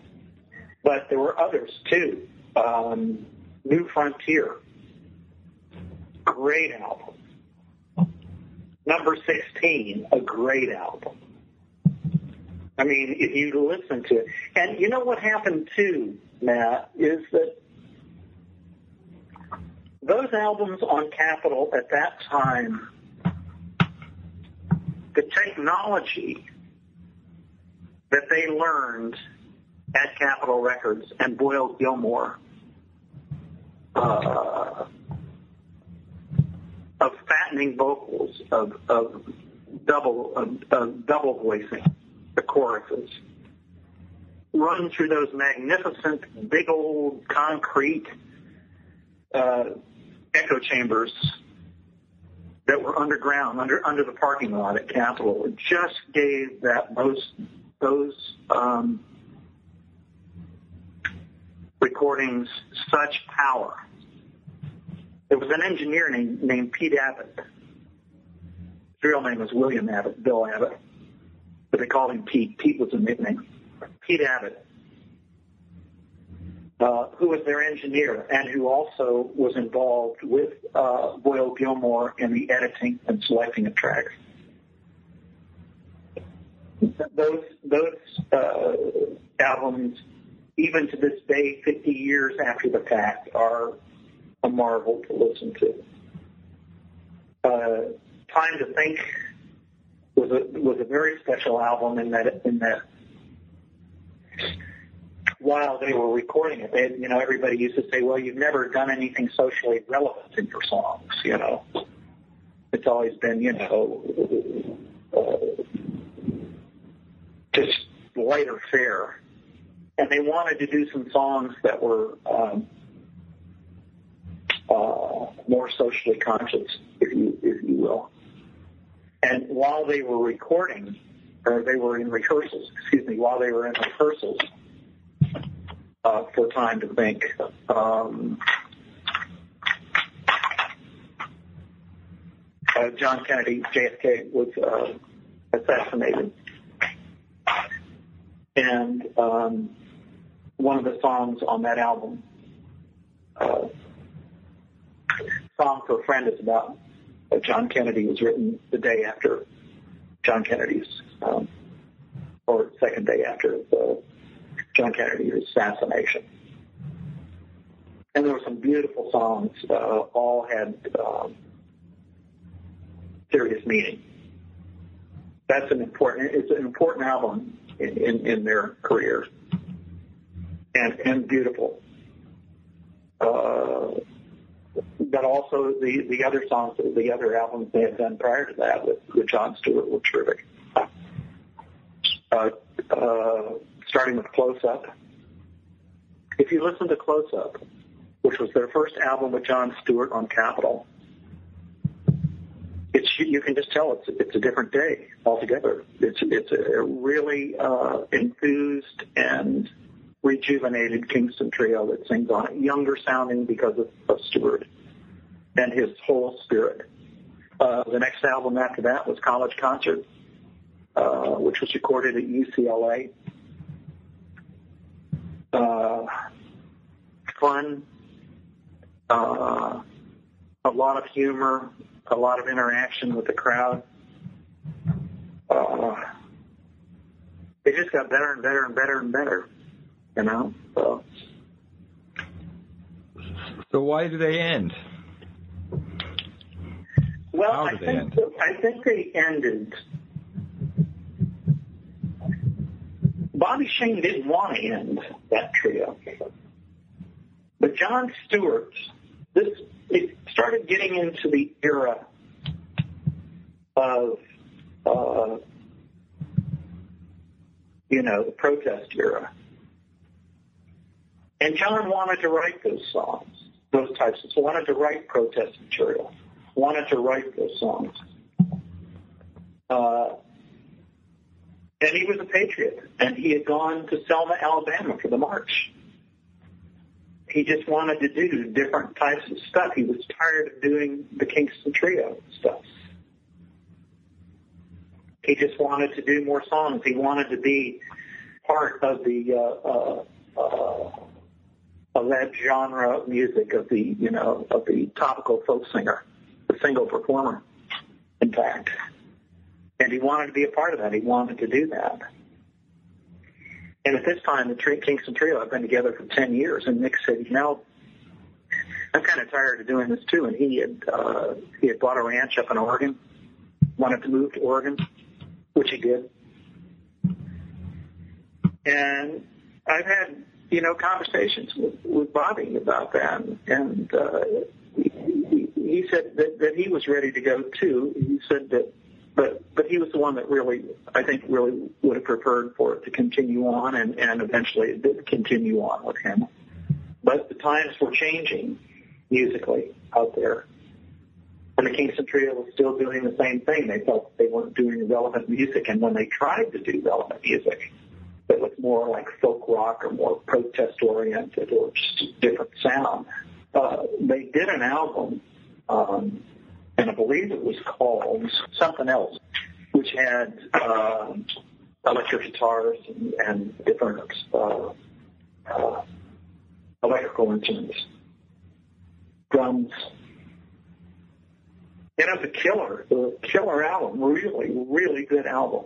But there were others, too. Um, New Frontier. Great album. Number 16, a great album. I mean, if you listen to it. And you know what happened too, Matt, is that those albums on Capitol at that time, the technology that they learned at Capitol Records and Voyle Gilmore uh, of fattening vocals, of, of double of, of double voicing the choruses, run through those magnificent, big old concrete uh, echo chambers that were underground, under under the parking lot at Capitol. It just gave that those those um, recordings such power. There was an engineer named, named Pete Abbott. His real name was William Abbott, Bill Abbott but they called him Pete. Pete was a nickname. Pete Abbott, uh, who was their engineer and who also was involved with uh, Voyle Gilmore in the editing and selecting of tracks. Those those uh, albums, even to this day, 50 years after the fact, are a marvel to listen to. Uh, Time to Think was a was a very special album in that in that while they were recording it, they you know everybody used to say, well, you've never done anything socially relevant in your songs, you know. It's always been you know uh, just lighter fare, and they wanted to do some songs that were. Um, uh, more socially conscious, if you if you will. And while they were recording, or they were in rehearsals, excuse me, while they were in rehearsals uh, for Time to Think, um, uh, John Kennedy, JFK, was uh, assassinated. And um, one of the songs on that album, uh, Song for a Friend, is about John Kennedy was written the day after John Kennedy's, um, or second day after the John Kennedy's assassination. And there were some beautiful songs. Uh, all had um, serious meaning. That's an important. It's an important album in, in, in their career, and and beautiful. Uh, but also the the other songs, the other albums they had done prior to that with, with John Stewart were terrific. Uh, uh, starting with Close Up. If you listen to Close Up, which was their first album with John Stewart on Capitol. It's you can just tell it's it's a different day altogether. It's it's a really uh, enthused and rejuvenated Kingston trio that sings on it, younger sounding because of, of Stewart and his whole spirit. Uh, the next album after that was College Concert, uh, which was recorded at UCLA. Uh, fun, uh, a lot of humor, a lot of interaction with the crowd. Uh, it just got better and better and better and better, you know. So, So why do they end? well, How I think? I think they ended. Bobby Shane didn't want to end that trio, but John Stewart, this it started getting into the era of, uh, you know, the protest era. And John wanted to write those songs, those types of, wanted to write protest material, wanted to write those songs. Uh, and he was a patriot, and he had gone to Selma, Alabama for the march. He just wanted to do different types of stuff. He was tired of doing the Kingston Trio stuff. He just wanted to do more songs. He wanted to be part of the uh, uh, uh, of that genre of music of the you know of the topical folk singer, the single performer. In fact, and he wanted to be a part of that. He wanted to do that. And at this time, the Tri- Kingston Trio had been together for ten years, and Nick said, "You know, I'm kind of tired of doing this too." And he had uh, he had bought a ranch up in Oregon, wanted to move to Oregon, which he did. And I've had you know conversations with, with Bobby about that, and uh, he, he, he said that, that he was ready to go too. He said that but but he was the one that really I think really would have preferred for it to continue on and and eventually it did continue on with him. But the times were changing musically out there. And the Kingston Trio was still doing the same thing. They felt they weren't doing relevant music and when they tried to do relevant music that was more like folk rock or more protest oriented or just a different sound. Uh, they did an album um, and I believe it was called something else, which had uh, electric guitars and, and different uh, uh, electrical instruments, drums. It was a killer, a killer album, really, really good album.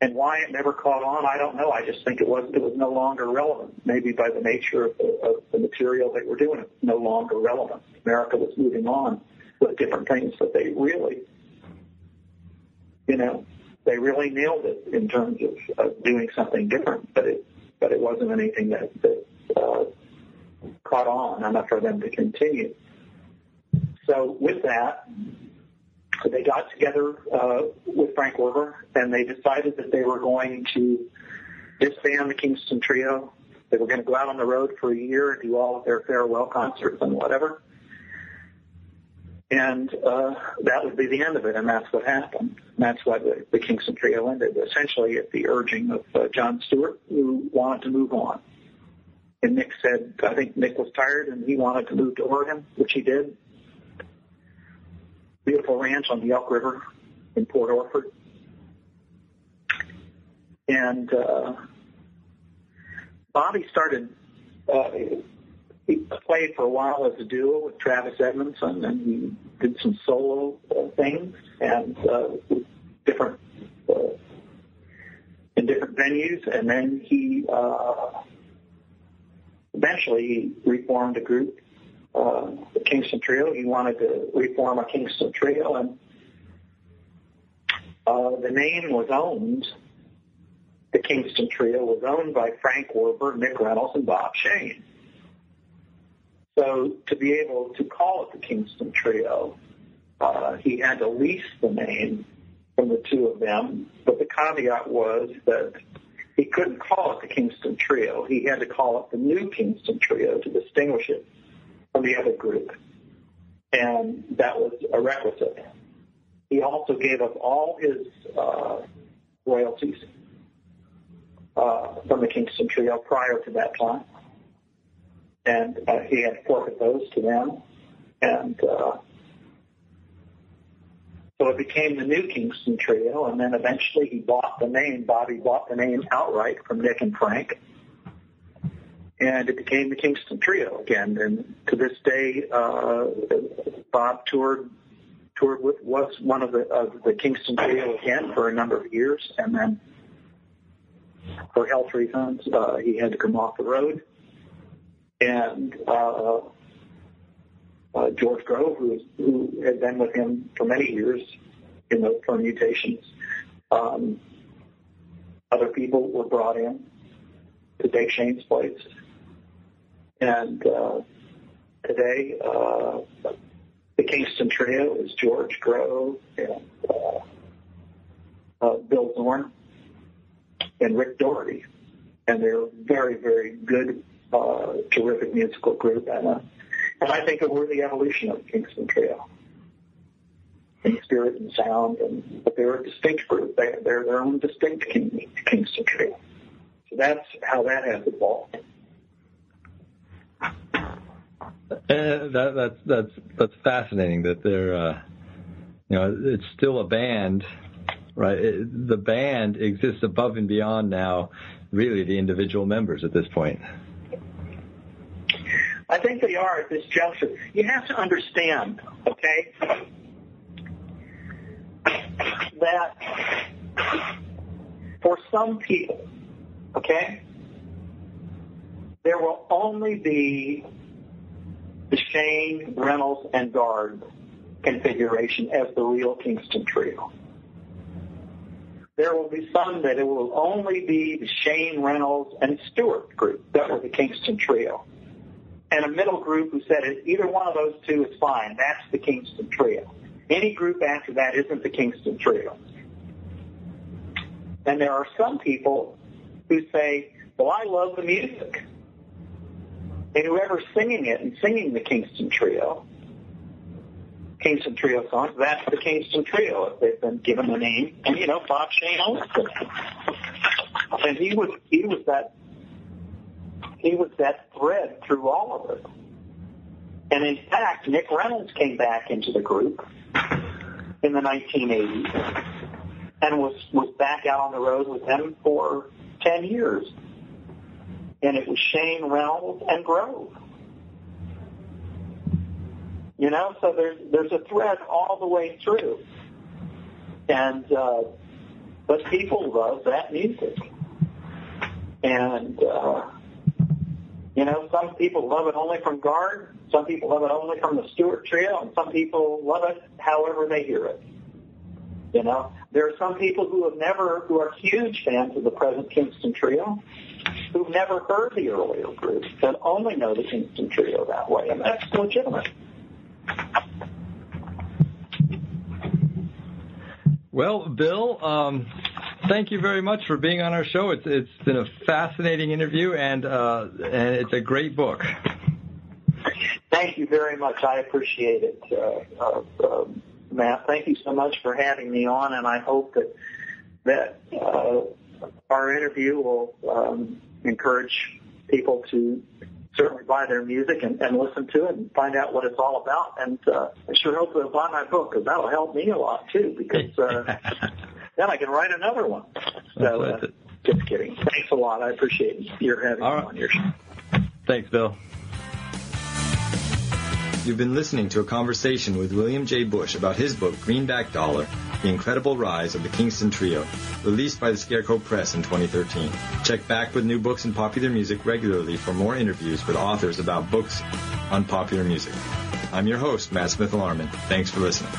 And why it never caught on, I don't know. I just think it was it was no longer relevant. Maybe by the nature of the, of the material they were doing, it no longer relevant. America was moving on with different things, but they really, you know, they really nailed it in terms of, of doing something different. But it, but it wasn't anything that, that uh, caught on enough for them to continue. So with that, they got together uh, with Frank Werber and they decided that they were going to disband the Kingston Trio. They were going to go out on the road for a year and do all of their farewell concerts and whatever and uh, that would be the end of it, and that's what happened. And that's why the, the Kingston Trio ended, essentially at the urging of uh, John Stewart, who wanted to move on. And Nick said, I think Nick was tired, and he wanted to move to Oregon, which he did. Beautiful ranch on the Elk River in Port Orford. And uh, Bobby started uh, he played for a while as a duo with Travis Edmonson, and did some solo uh, things and uh, different uh, in different venues. And then he uh, eventually reformed a group, uh, the Kingston Trio. He wanted to reform a Kingston Trio, and uh, the name was owned. The Kingston Trio was owned by Frank Werber, Nick Reynolds, and Bob Shane. So to be able to call it the Kingston Trio, uh, he had to lease the name from the two of them, but the caveat was that he couldn't call it the Kingston Trio. He had to call it the New Kingston Trio to distinguish it from the other group, and that was a requisite. He also gave up all his uh, royalties uh, from the Kingston Trio prior to that time, and uh, he had forfeit those to them, and uh, so it became the new Kingston Trio, and then eventually he bought the name. Bobby bought the name outright from Nick and Frank, and it became the Kingston Trio again. And to this day, uh, Bob toured toured with was one of the of the Kingston Trio again for a number of years, and then for health reasons, uh, he had to come off the road. And uh, uh, George Grove, who, who had been with him for many years in those permutations, um, other people were brought in to take Shane's place. And uh, today, uh, the Kingston Trio is George Grove and uh, uh, Bill Zorn and Rick Dougherty. And they're very, very good, uh, terrific musical group and, uh, and I think a worthy evolution of the Kingston Trio in spirit and sound, and but they're a distinct group. They, they're their own distinct King, Kingston Trio. So that's how that has evolved. Uh, that, that's that's that's fascinating. That they're, uh, you know, it's still a band, right? It, the band exists above and beyond now, really the individual members at this point. I think they are at this juncture. You have to understand, okay, that for some people, okay, there will only be the Shane, Reynolds, and Guard configuration as the real Kingston Trio. There will be some that it will only be the Shane, Reynolds, and Stewart group that were the Kingston Trio. And a middle group who said either one of those two is fine. That's the Kingston Trio. Any group after that isn't the Kingston Trio. And there are some people who say, well, I love the music. And whoever's singing it and singing the Kingston Trio, Kingston Trio songs, that's the Kingston Trio if they've been given the name. And you know, Bob Shane it. And he was he was that he was that thread through all of it. And in fact, Nick Reynolds came back into the group in the 1980s and was was back out on the road with them for 10 years and it was Shane Reynolds and Grove. You know, so there's there's a thread all the way through, and uh, but people love that music, and uh, you know, some people love it only from Guard, some people love it only from the Stewart Trio, and some people love it however they hear it. You know, there are some people who have never, who are huge fans of the present Kingston Trio, who've never heard the earlier groups that only know the Kingston Trio that way, and that's legitimate. Well, Bill, um, thank you very much for being on our show. It's it's been a fascinating interview, and uh, and it's a great book. Thank you very much. I appreciate it, uh, uh, uh, Matt. Thank you so much for having me on, and I hope that that uh, our interview will um, encourage people to certainly buy their music and, and listen to it and find out what it's all about. And uh, I sure hope they'll buy my book because that'll help me a lot too because uh, then I can write another one. So uh, just kidding. Thanks a lot. I appreciate your having all me right. on your show. Thanks, Bill. You've been listening to a conversation with William J. Bush about his book, Greenback Dollar, The Incredible Rise of the Kingston Trio, released by the Scarecrow Press in 2013. Check back with new books and popular music regularly for more interviews with authors about books on popular music. I'm your host, Matt Smith Alarman. Thanks for listening.